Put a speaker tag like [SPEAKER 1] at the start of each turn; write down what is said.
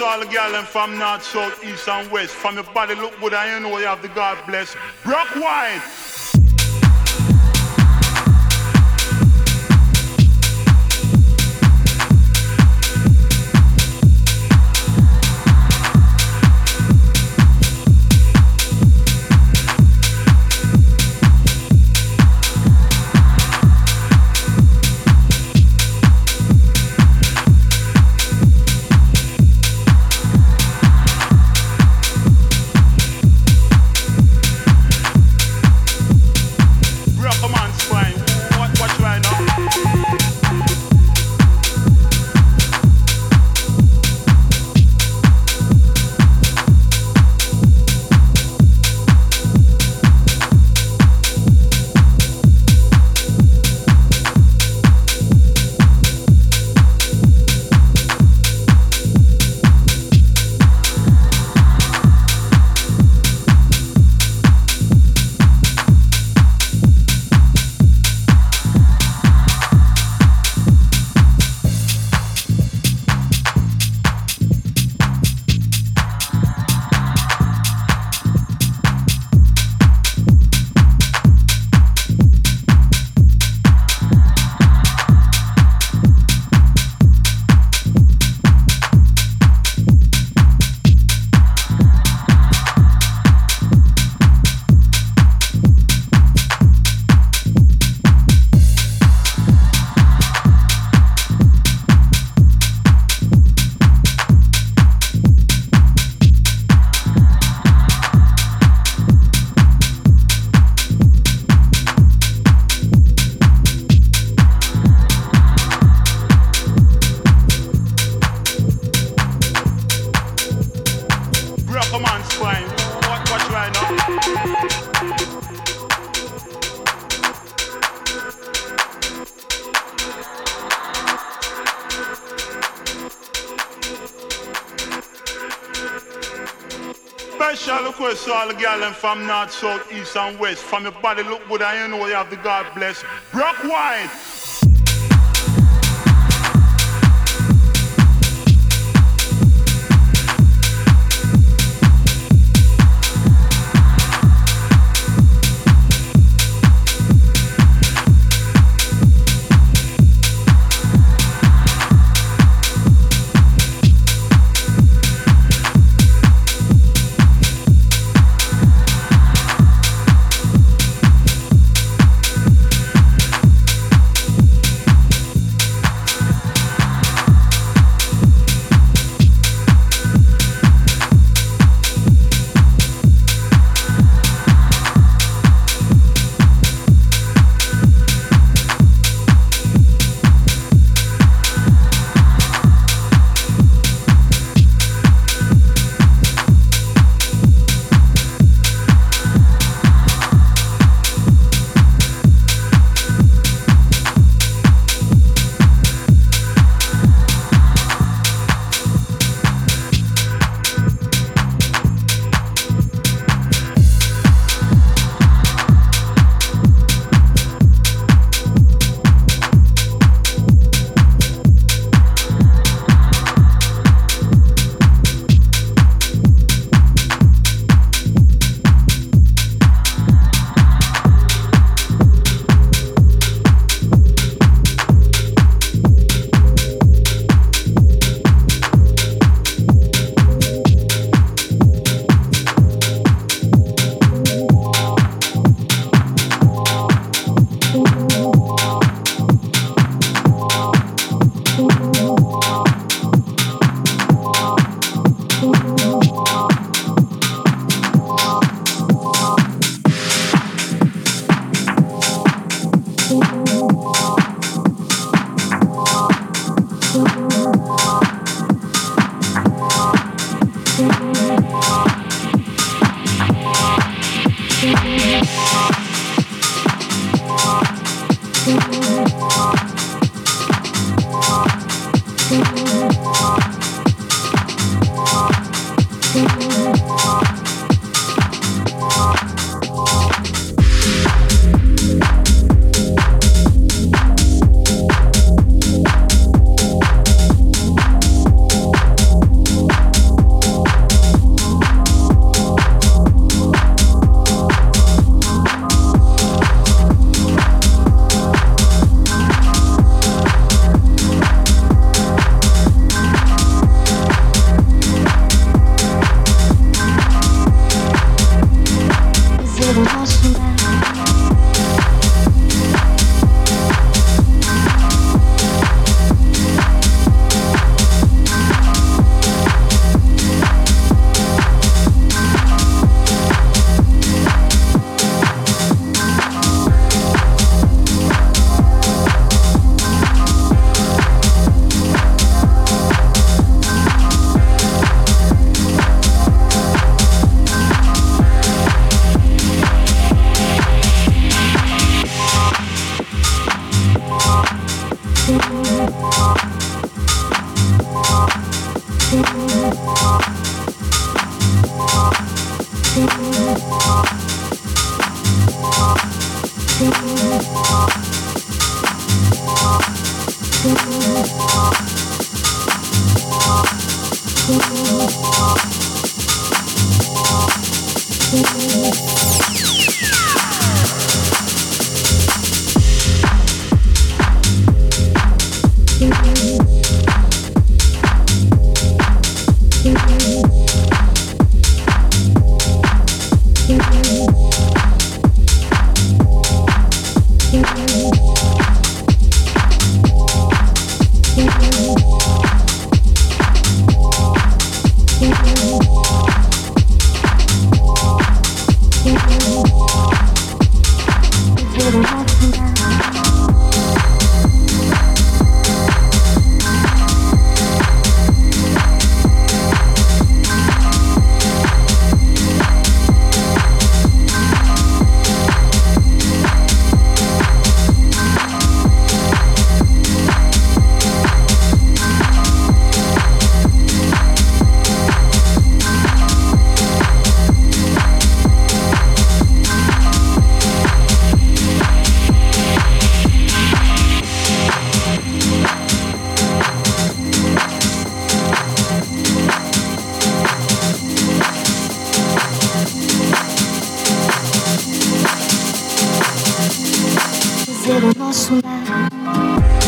[SPEAKER 1] to all the girls from north, south, east, and west. From your body look good, I you know you have the God bless. Brock wine. from north, south, east, and west. From your body look good, I know you have the God bless. Brock wine.
[SPEAKER 2] o nosso lar.